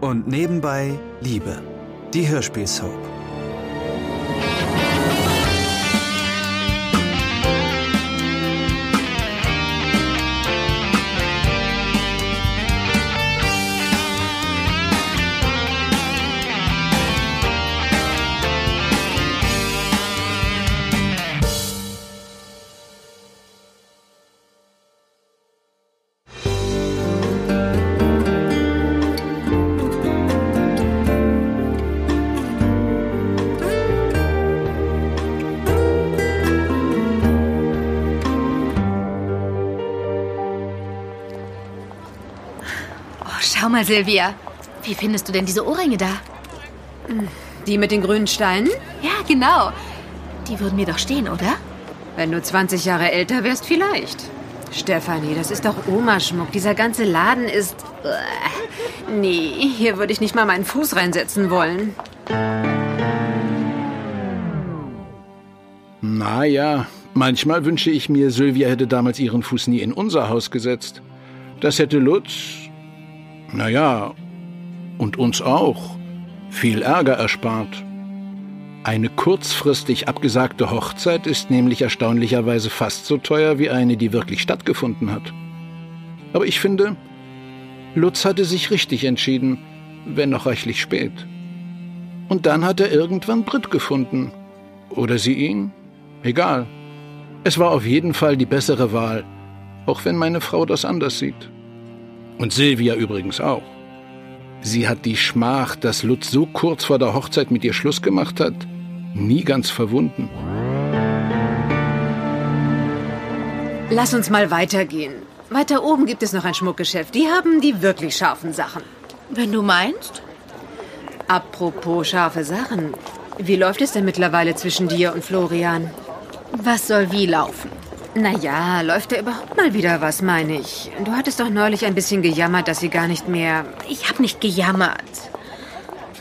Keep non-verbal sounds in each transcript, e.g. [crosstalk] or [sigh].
und nebenbei Liebe. Die Hörspielsoap. Schau mal, Silvia. Wie findest du denn diese Ohrringe da? Die mit den grünen Steinen? Ja, genau. Die würden mir doch stehen, oder? Wenn du 20 Jahre älter wärst, vielleicht. Stefanie, das ist doch Oma-Schmuck. Dieser ganze Laden ist... Uah. Nee, hier würde ich nicht mal meinen Fuß reinsetzen wollen. Naja, manchmal wünsche ich mir, Sylvia hätte damals ihren Fuß nie in unser Haus gesetzt. Das hätte Lutz, naja, und uns auch, viel Ärger erspart. Eine kurzfristig abgesagte Hochzeit ist nämlich erstaunlicherweise fast so teuer wie eine, die wirklich stattgefunden hat. Aber ich finde, Lutz hatte sich richtig entschieden, wenn noch reichlich spät. Und dann hat er irgendwann Brit gefunden. Oder sie ihn? Egal. Es war auf jeden Fall die bessere Wahl, auch wenn meine Frau das anders sieht. Und Silvia übrigens auch. Sie hat die Schmach, dass Lutz so kurz vor der Hochzeit mit ihr Schluss gemacht hat, nie ganz verwunden. Lass uns mal weitergehen. Weiter oben gibt es noch ein Schmuckgeschäft. Die haben die wirklich scharfen Sachen. Wenn du meinst. Apropos scharfe Sachen. Wie läuft es denn mittlerweile zwischen dir und Florian? Was soll wie laufen? Naja, läuft da überhaupt mal wieder was, meine ich. Du hattest doch neulich ein bisschen gejammert, dass sie gar nicht mehr... Ich habe nicht gejammert.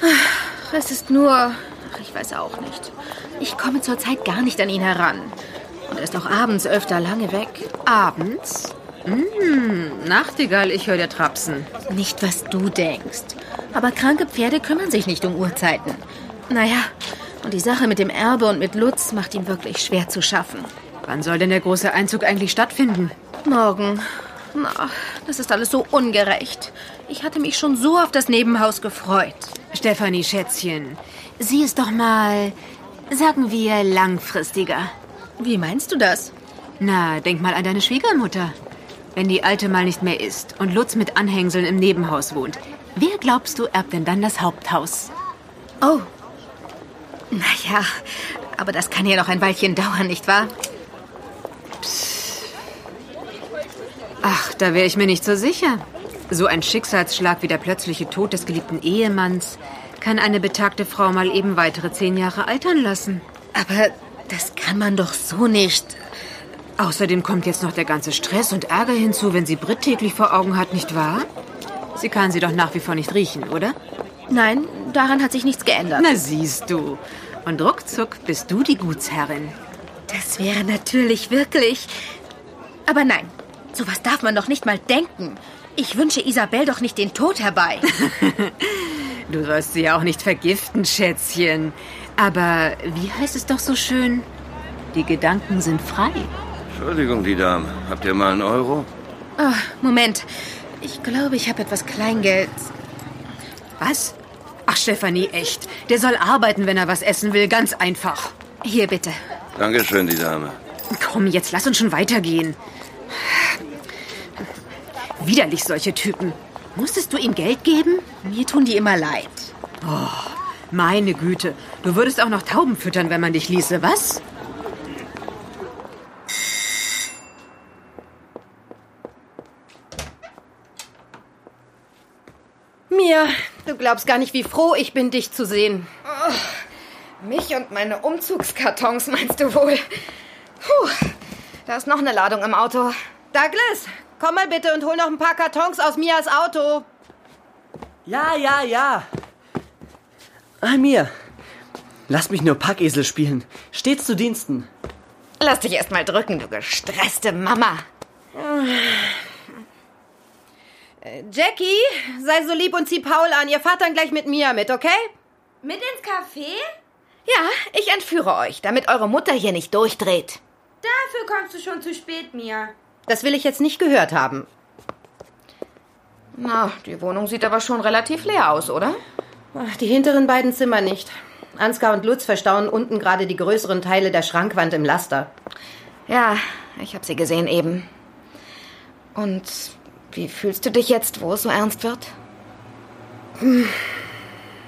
Ach, Es ist nur... Ach, ich weiß auch nicht. Ich komme zurzeit gar nicht an ihn heran. Und er ist auch abends öfter lange weg. Abends? Hm, Nachtigall, ich höre dir trapsen. Nicht, was du denkst. Aber kranke Pferde kümmern sich nicht um Uhrzeiten. Naja, und die Sache mit dem Erbe und mit Lutz macht ihm wirklich schwer zu schaffen. Wann soll denn der große Einzug eigentlich stattfinden? Morgen. Na, das ist alles so ungerecht. Ich hatte mich schon so auf das Nebenhaus gefreut. Stefanie, Schätzchen, sieh es doch mal, sagen wir, langfristiger. Wie meinst du das? Na, denk mal an deine Schwiegermutter. Wenn die Alte mal nicht mehr ist und Lutz mit Anhängseln im Nebenhaus wohnt, wer glaubst du erbt denn dann das Haupthaus? Oh. Naja, aber das kann ja noch ein Weilchen dauern, nicht wahr? Ach, da wäre ich mir nicht so sicher. So ein Schicksalsschlag wie der plötzliche Tod des geliebten Ehemanns kann eine betagte Frau mal eben weitere zehn Jahre altern lassen. Aber das kann man doch so nicht. Außerdem kommt jetzt noch der ganze Stress und Ärger hinzu, wenn sie Brit täglich vor Augen hat, nicht wahr? Sie kann sie doch nach wie vor nicht riechen, oder? Nein, daran hat sich nichts geändert. Na siehst du. Und ruckzuck bist du die Gutsherrin. Das wäre natürlich wirklich. Aber nein, sowas darf man doch nicht mal denken. Ich wünsche Isabel doch nicht den Tod herbei. [laughs] Du sollst sie ja auch nicht vergiften, Schätzchen. Aber wie heißt es doch so schön? Die Gedanken sind frei. Entschuldigung, die Dame. Habt ihr mal einen Euro? Oh, Moment. Ich glaube, ich habe etwas Kleingeld. Was? Ach, Stefanie, echt. Der soll arbeiten, wenn er was essen will. Ganz einfach. Hier bitte. Dankeschön, die Dame. Komm, jetzt lass uns schon weitergehen. Widerlich solche Typen. Musstest du ihm Geld geben? Mir tun die immer leid. Meine Güte, du würdest auch noch Tauben füttern, wenn man dich ließe, was? Mia, du glaubst gar nicht, wie froh ich bin, dich zu sehen. Oh, mich und meine Umzugskartons, meinst du wohl? Puh, da ist noch eine Ladung im Auto. Douglas, komm mal bitte und hol noch ein paar Kartons aus Mias Auto. Ja, ja, ja. Ah, mir. Lass mich nur Packesel spielen. Stets zu Diensten. Lass dich erst mal drücken, du gestresste Mama. Jackie, sei so lieb und zieh Paul an. Ihr fahrt dann gleich mit Mia mit, okay? Mit ins Café? Ja, ich entführe euch, damit eure Mutter hier nicht durchdreht. Dafür kommst du schon zu spät, Mia. Das will ich jetzt nicht gehört haben. Na, die Wohnung sieht aber schon relativ leer aus, oder? Ach, Die hinteren beiden Zimmer nicht. Ansgar und Lutz verstauen unten gerade die größeren Teile der Schrankwand im Laster. Ja, ich habe sie gesehen eben. Und wie fühlst du dich jetzt, wo es so ernst wird?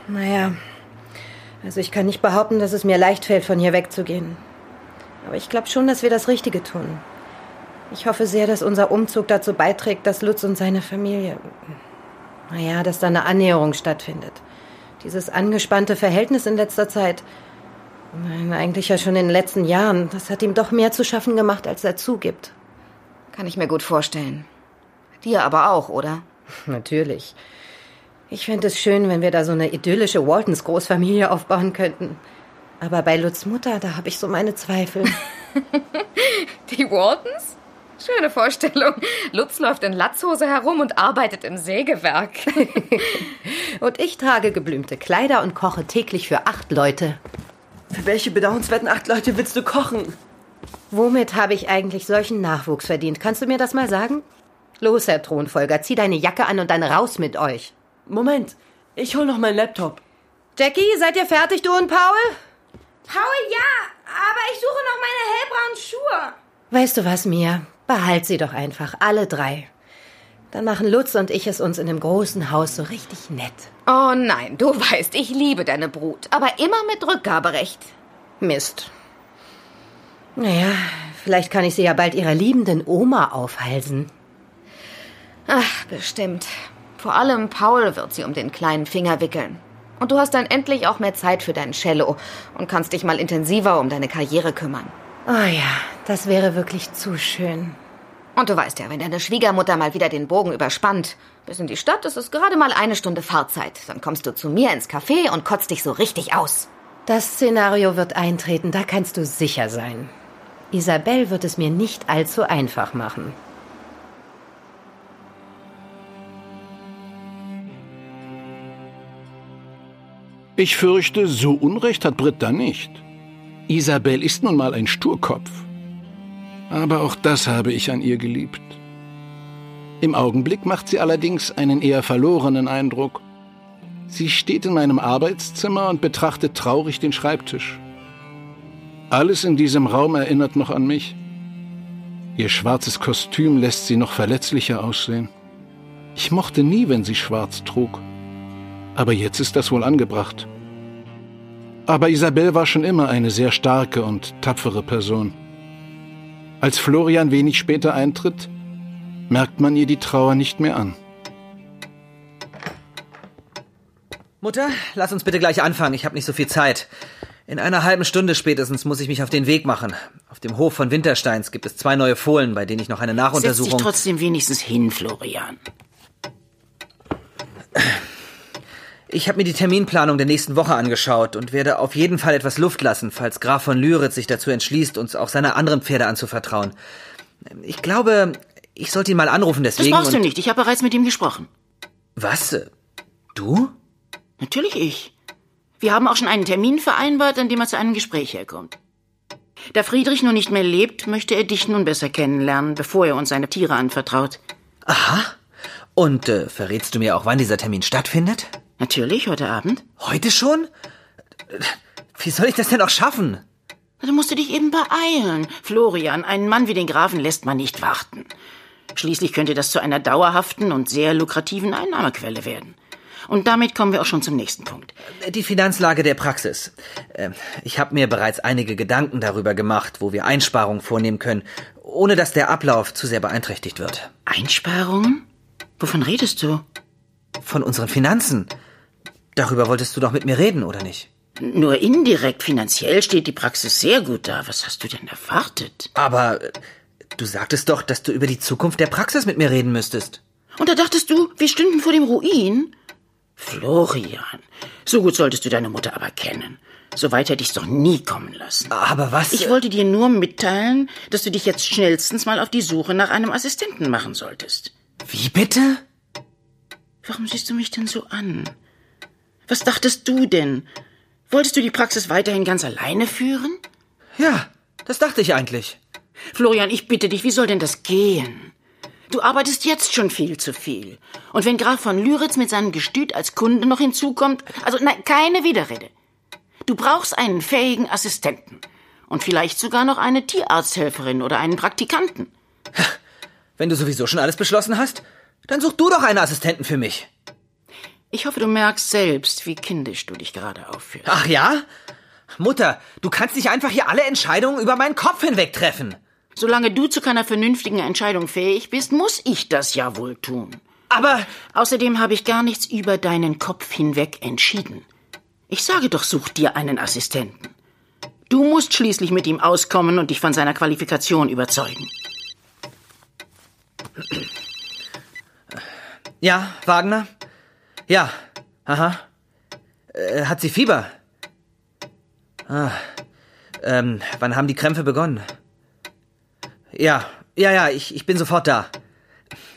Naja, also ich kann nicht behaupten, dass es mir leicht fällt, von hier wegzugehen. Aber ich glaube schon, dass wir das Richtige tun. Ich hoffe sehr, dass unser Umzug dazu beiträgt, dass Lutz und seine Familie. Naja, dass da eine Annäherung stattfindet. Dieses angespannte Verhältnis in letzter Zeit. Nein, eigentlich ja schon in den letzten Jahren. Das hat ihm doch mehr zu schaffen gemacht, als er zugibt. Kann ich mir gut vorstellen. Dir aber auch, oder? [laughs] Natürlich. Ich fände es schön, wenn wir da so eine idyllische Waltons-Großfamilie aufbauen könnten. Aber bei Lutz Mutter, da habe ich so meine Zweifel. [laughs] Die Waltons? Schöne Vorstellung. Lutz läuft in Latzhose herum und arbeitet im Sägewerk. [laughs] Und ich trage geblümte Kleider und koche täglich für acht Leute. Für welche bedauernswerten acht Leute willst du kochen? Womit habe ich eigentlich solchen Nachwuchs verdient? Kannst du mir das mal sagen? Los, Herr Thronfolger, zieh deine Jacke an und dann raus mit euch. Moment, ich hol noch meinen Laptop. Jackie, seid ihr fertig, du und Paul? Paul, ja, aber ich suche noch meine hellbraunen Schuhe. Weißt du was, Mia? Behalt sie doch einfach, alle drei. Dann machen Lutz und ich es uns in dem großen Haus so richtig nett. Oh nein, du weißt, ich liebe deine Brut, aber immer mit Rückgaberecht. Mist. Naja, vielleicht kann ich sie ja bald ihrer liebenden Oma aufhalsen. Ach, bestimmt. Vor allem Paul wird sie um den kleinen Finger wickeln. Und du hast dann endlich auch mehr Zeit für dein Cello und kannst dich mal intensiver um deine Karriere kümmern. Oh ja, das wäre wirklich zu schön. Und du weißt ja, wenn deine Schwiegermutter mal wieder den Bogen überspannt, bis in die Stadt ist es gerade mal eine Stunde Fahrzeit. Dann kommst du zu mir ins Café und kotzt dich so richtig aus. Das Szenario wird eintreten, da kannst du sicher sein. Isabel wird es mir nicht allzu einfach machen. Ich fürchte, so Unrecht hat Britta nicht. Isabel ist nun mal ein Sturkopf. Aber auch das habe ich an ihr geliebt. Im Augenblick macht sie allerdings einen eher verlorenen Eindruck. Sie steht in meinem Arbeitszimmer und betrachtet traurig den Schreibtisch. Alles in diesem Raum erinnert noch an mich. Ihr schwarzes Kostüm lässt sie noch verletzlicher aussehen. Ich mochte nie, wenn sie schwarz trug. Aber jetzt ist das wohl angebracht. Aber Isabel war schon immer eine sehr starke und tapfere Person. Als Florian wenig später eintritt, merkt man ihr die Trauer nicht mehr an. Mutter, lass uns bitte gleich anfangen. Ich habe nicht so viel Zeit. In einer halben Stunde spätestens muss ich mich auf den Weg machen. Auf dem Hof von Wintersteins gibt es zwei neue Fohlen, bei denen ich noch eine Setz dich Nachuntersuchung. trotzdem wenigstens hin, Florian. Ich habe mir die Terminplanung der nächsten Woche angeschaut und werde auf jeden Fall etwas Luft lassen, falls Graf von Lyritz sich dazu entschließt, uns auch seine anderen Pferde anzuvertrauen. Ich glaube, ich sollte ihn mal anrufen Das deswegen. brauchst du nicht. Ich habe bereits mit ihm gesprochen. Was? Du? Natürlich ich. Wir haben auch schon einen Termin vereinbart, an dem er zu einem Gespräch herkommt. Da Friedrich nun nicht mehr lebt, möchte er dich nun besser kennenlernen, bevor er uns seine Tiere anvertraut. Aha. Und äh, verrätst du mir auch, wann dieser Termin stattfindet? Natürlich, heute Abend. Heute schon? Äh, Wie soll ich das denn auch schaffen? Da musst du dich eben beeilen. Florian, einen Mann wie den Grafen lässt man nicht warten. Schließlich könnte das zu einer dauerhaften und sehr lukrativen Einnahmequelle werden. Und damit kommen wir auch schon zum nächsten Punkt. Die Finanzlage der Praxis. Ähm, Ich habe mir bereits einige Gedanken darüber gemacht, wo wir Einsparungen vornehmen können, ohne dass der Ablauf zu sehr beeinträchtigt wird. Einsparungen? Wovon redest du? Von unseren Finanzen. Darüber wolltest du doch mit mir reden, oder nicht? Nur indirekt finanziell steht die Praxis sehr gut da. Was hast du denn erwartet? Aber äh, du sagtest doch, dass du über die Zukunft der Praxis mit mir reden müsstest. Und da dachtest du, wir stünden vor dem Ruin? Florian, so gut solltest du deine Mutter aber kennen. So weit hätte ich's doch nie kommen lassen. Aber was? Ich wollte dir nur mitteilen, dass du dich jetzt schnellstens mal auf die Suche nach einem Assistenten machen solltest. Wie bitte? Warum siehst du mich denn so an? Was dachtest du denn? Wolltest du die Praxis weiterhin ganz alleine führen? Ja, das dachte ich eigentlich. Florian, ich bitte dich, wie soll denn das gehen? Du arbeitest jetzt schon viel zu viel. Und wenn Graf von Lyritz mit seinem Gestüt als Kunde noch hinzukommt, also nein, keine Widerrede. Du brauchst einen fähigen Assistenten. Und vielleicht sogar noch eine Tierarzthelferin oder einen Praktikanten. Wenn du sowieso schon alles beschlossen hast, dann such du doch einen Assistenten für mich. Ich hoffe, du merkst selbst, wie kindisch du dich gerade aufführst. Ach ja? Mutter, du kannst nicht einfach hier alle Entscheidungen über meinen Kopf hinweg treffen. Solange du zu keiner vernünftigen Entscheidung fähig bist, muss ich das ja wohl tun. Aber außerdem habe ich gar nichts über deinen Kopf hinweg entschieden. Ich sage doch, such dir einen Assistenten. Du musst schließlich mit ihm auskommen und dich von seiner Qualifikation überzeugen. Ja, Wagner? Ja, aha. Äh, hat sie Fieber? Ah, ähm, wann haben die Krämpfe begonnen? Ja, ja, ja, ich, ich bin sofort da.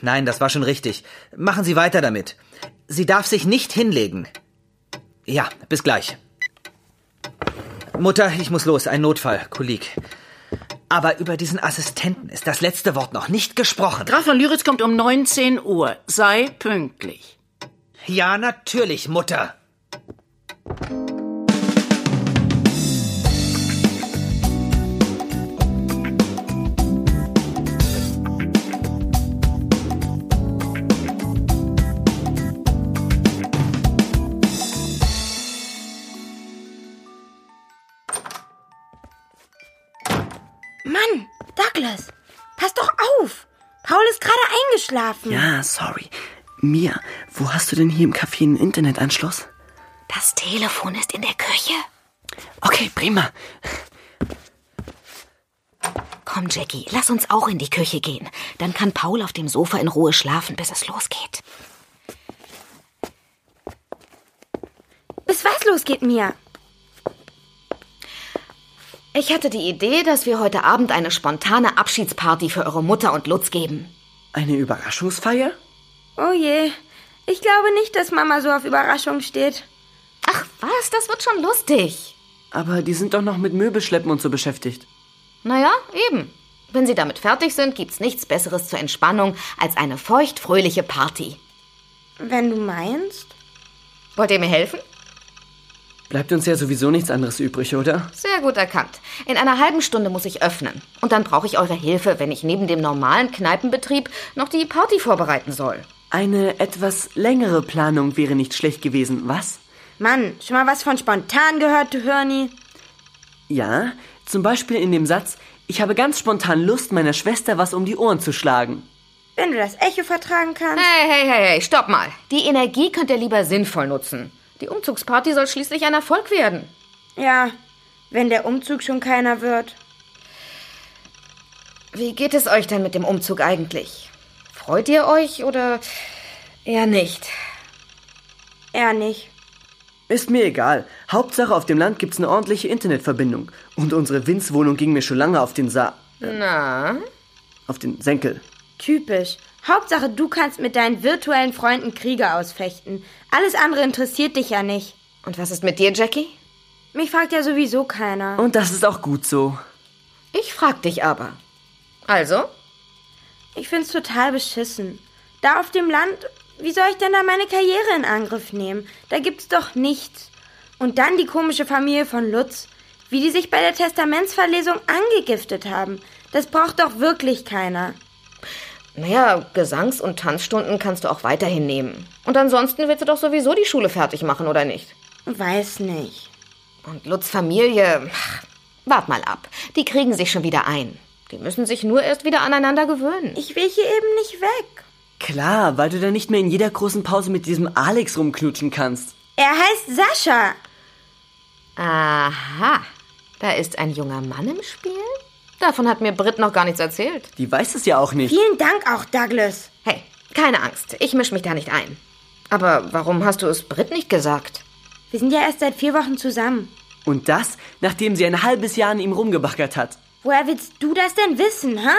Nein, das war schon richtig. Machen Sie weiter damit. Sie darf sich nicht hinlegen. Ja, bis gleich. Mutter, ich muss los. Ein Notfall, Kolleg. Aber über diesen Assistenten ist das letzte Wort noch nicht gesprochen. Graf von Lyritz kommt um 19 Uhr. Sei pünktlich. Ja, natürlich, Mutter. Mann, Douglas, pass doch auf. Paul ist gerade eingeschlafen. Ja, sorry. Mia, wo hast du denn hier im Café einen Internetanschluss? Das Telefon ist in der Küche. Okay, prima. Komm, Jackie, lass uns auch in die Küche gehen. Dann kann Paul auf dem Sofa in Ruhe schlafen, bis es losgeht. Bis was losgeht, Mia? Ich hatte die Idee, dass wir heute Abend eine spontane Abschiedsparty für eure Mutter und Lutz geben. Eine Überraschungsfeier? Oh je. Ich glaube nicht, dass Mama so auf Überraschung steht. Ach was, das wird schon lustig. Aber die sind doch noch mit Möbelschleppen und so beschäftigt. Naja, eben. Wenn sie damit fertig sind, gibt's nichts Besseres zur Entspannung als eine feuchtfröhliche Party. Wenn du meinst. Wollt ihr mir helfen? Bleibt uns ja sowieso nichts anderes übrig, oder? Sehr gut erkannt. In einer halben Stunde muss ich öffnen. Und dann brauche ich eure Hilfe, wenn ich neben dem normalen Kneipenbetrieb noch die Party vorbereiten soll. Eine etwas längere Planung wäre nicht schlecht gewesen, was? Mann, schon mal was von spontan gehört, du Hörni? Ja, zum Beispiel in dem Satz, ich habe ganz spontan Lust, meiner Schwester was um die Ohren zu schlagen. Wenn du das Echo vertragen kannst. Hey, hey, hey, hey, stopp mal. Die Energie könnt ihr lieber sinnvoll nutzen. Die Umzugsparty soll schließlich ein Erfolg werden. Ja, wenn der Umzug schon keiner wird. Wie geht es euch denn mit dem Umzug eigentlich? Freut ihr euch oder eher nicht? Eher nicht. Ist mir egal. Hauptsache auf dem Land gibt's eine ordentliche Internetverbindung. Und unsere Winzwohnung ging mir schon lange auf den Sa... Na? Auf den Senkel. Typisch. Hauptsache, du kannst mit deinen virtuellen Freunden Kriege ausfechten. Alles andere interessiert dich ja nicht. Und was ist mit dir, Jackie? Mich fragt ja sowieso keiner. Und das ist auch gut so. Ich frag dich aber. Also? Ich find's total beschissen. Da auf dem Land, wie soll ich denn da meine Karriere in Angriff nehmen? Da gibt's doch nichts. Und dann die komische Familie von Lutz. Wie die sich bei der Testamentsverlesung angegiftet haben. Das braucht doch wirklich keiner. Naja, Gesangs- und Tanzstunden kannst du auch weiterhin nehmen. Und ansonsten willst du doch sowieso die Schule fertig machen, oder nicht? Weiß nicht. Und Lutz Familie, wart mal ab. Die kriegen sich schon wieder ein. Die müssen sich nur erst wieder aneinander gewöhnen. Ich will hier eben nicht weg. Klar, weil du dann nicht mehr in jeder großen Pause mit diesem Alex rumknutschen kannst. Er heißt Sascha. Aha. Da ist ein junger Mann im Spiel? Davon hat mir Britt noch gar nichts erzählt. Die weiß es ja auch nicht. Vielen Dank auch, Douglas. Hey, keine Angst. Ich misch mich da nicht ein. Aber warum hast du es Britt nicht gesagt? Wir sind ja erst seit vier Wochen zusammen. Und das, nachdem sie ein halbes Jahr an ihm rumgebaggert hat. Woher willst du das denn wissen, hä?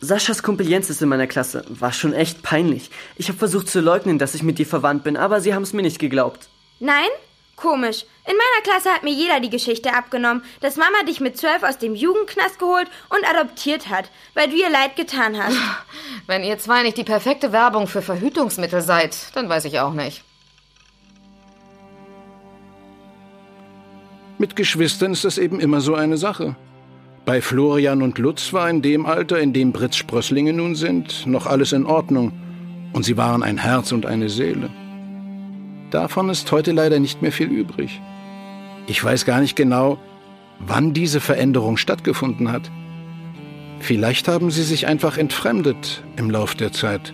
Saschas Kumpel Jens ist in meiner Klasse. War schon echt peinlich. Ich habe versucht zu leugnen, dass ich mit dir verwandt bin, aber sie haben es mir nicht geglaubt. Nein? Komisch. In meiner Klasse hat mir jeder die Geschichte abgenommen, dass Mama dich mit zwölf aus dem Jugendknast geholt und adoptiert hat, weil du ihr leid getan hast. [laughs] Wenn ihr zwei nicht die perfekte Werbung für Verhütungsmittel seid, dann weiß ich auch nicht. Mit Geschwistern ist das eben immer so eine Sache. Bei Florian und Lutz war in dem Alter, in dem Britz Sprösslinge nun sind, noch alles in Ordnung. Und sie waren ein Herz und eine Seele. Davon ist heute leider nicht mehr viel übrig. Ich weiß gar nicht genau, wann diese Veränderung stattgefunden hat. Vielleicht haben sie sich einfach entfremdet im Lauf der Zeit.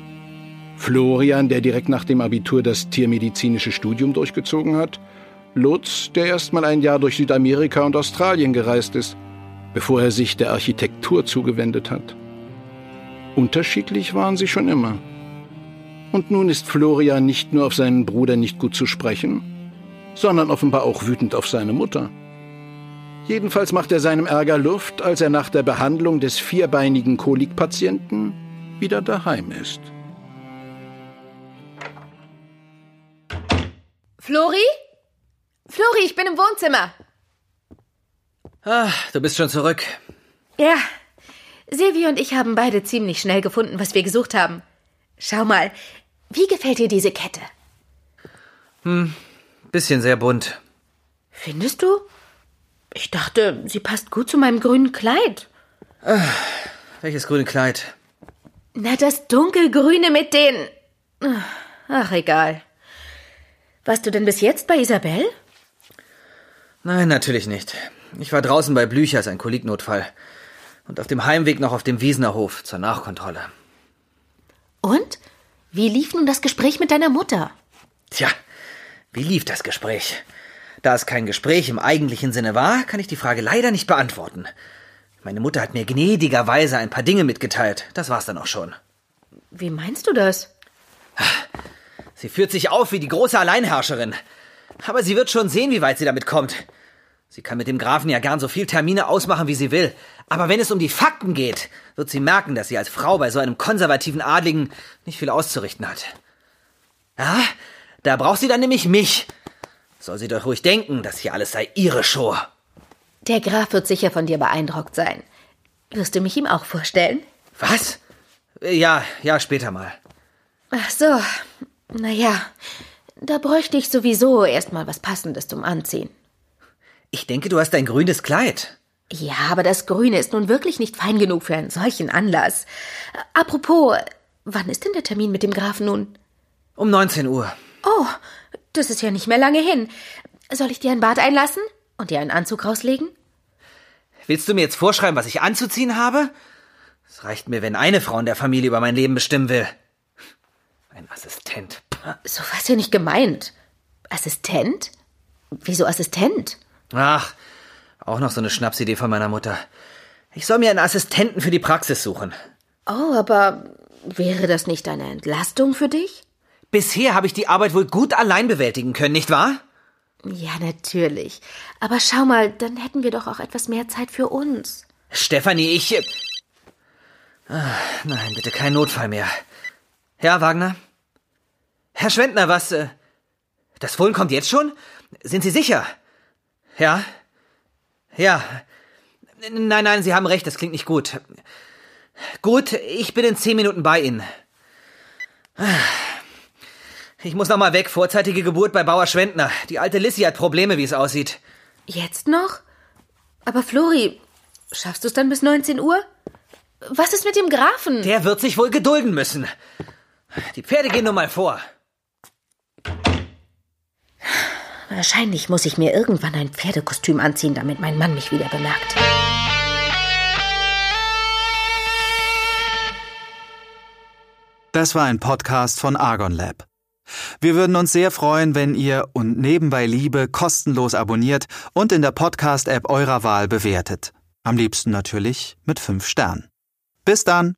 Florian, der direkt nach dem Abitur das tiermedizinische Studium durchgezogen hat, Lutz, der erst mal ein Jahr durch Südamerika und Australien gereist ist, bevor er sich der Architektur zugewendet hat. Unterschiedlich waren sie schon immer. Und nun ist Florian nicht nur auf seinen Bruder nicht gut zu sprechen, sondern offenbar auch wütend auf seine Mutter. Jedenfalls macht er seinem Ärger Luft, als er nach der Behandlung des vierbeinigen Kolikpatienten wieder daheim ist. Flori? Flori, ich bin im Wohnzimmer. Ah, du bist schon zurück. Ja. Silvi und ich haben beide ziemlich schnell gefunden, was wir gesucht haben. Schau mal, wie gefällt dir diese Kette? Hm, bisschen sehr bunt. Findest du? Ich dachte, sie passt gut zu meinem grünen Kleid. Ach, welches grüne Kleid? Na, das dunkelgrüne mit den. Ach, egal. Warst du denn bis jetzt bei Isabel? Nein, natürlich nicht. Ich war draußen bei Blüchers, ein Koliknotfall. Und auf dem Heimweg noch auf dem Wiesener Hof zur Nachkontrolle. Und? Wie lief nun das Gespräch mit deiner Mutter? Tja, wie lief das Gespräch? Da es kein Gespräch im eigentlichen Sinne war, kann ich die Frage leider nicht beantworten. Meine Mutter hat mir gnädigerweise ein paar Dinge mitgeteilt. Das war's dann auch schon. Wie meinst du das? Sie führt sich auf wie die große Alleinherrscherin. Aber sie wird schon sehen, wie weit sie damit kommt. Sie kann mit dem Grafen ja gern so viel Termine ausmachen, wie sie will. Aber wenn es um die Fakten geht, wird sie merken, dass sie als Frau bei so einem konservativen Adligen nicht viel auszurichten hat. Ja, da braucht sie dann nämlich mich. Soll sie doch ruhig denken, das hier alles sei ihre Show. Der Graf wird sicher von dir beeindruckt sein. Wirst du mich ihm auch vorstellen? Was? Ja, ja, später mal. Ach so. Naja, da bräuchte ich sowieso erst mal was Passendes zum Anziehen. Ich denke, du hast ein grünes Kleid. Ja, aber das Grüne ist nun wirklich nicht fein genug für einen solchen Anlass. Apropos, wann ist denn der Termin mit dem Grafen nun? Um 19 Uhr. Oh, das ist ja nicht mehr lange hin. Soll ich dir ein Bad einlassen und dir einen Anzug rauslegen? Willst du mir jetzt vorschreiben, was ich anzuziehen habe? Es reicht mir, wenn eine Frau in der Familie über mein Leben bestimmen will. Ein Assistent. So war's ja nicht gemeint. Assistent? Wieso Assistent? Ach, auch noch so eine Schnapsidee von meiner Mutter. Ich soll mir einen Assistenten für die Praxis suchen. Oh, aber wäre das nicht eine Entlastung für dich? Bisher habe ich die Arbeit wohl gut allein bewältigen können, nicht wahr? Ja, natürlich. Aber schau mal, dann hätten wir doch auch etwas mehr Zeit für uns. Stefanie, ich. Ah, nein, bitte kein Notfall mehr. Herr Wagner? Herr Schwendner, was. Äh, das Fohlen kommt jetzt schon? Sind Sie sicher? Ja? Ja. Nein, nein, Sie haben recht, das klingt nicht gut. Gut, ich bin in zehn Minuten bei Ihnen. Ich muss noch mal weg. Vorzeitige Geburt bei Bauer Schwendner. Die alte Lissy hat Probleme, wie es aussieht. Jetzt noch? Aber Flori, schaffst du es dann bis 19 Uhr? Was ist mit dem Grafen? Der wird sich wohl gedulden müssen. Die Pferde gehen nun mal vor. Wahrscheinlich muss ich mir irgendwann ein Pferdekostüm anziehen, damit mein Mann mich wieder bemerkt. Das war ein Podcast von Argon Lab. Wir würden uns sehr freuen, wenn ihr und nebenbei Liebe kostenlos abonniert und in der Podcast-App eurer Wahl bewertet. Am liebsten natürlich mit 5 Sternen. Bis dann!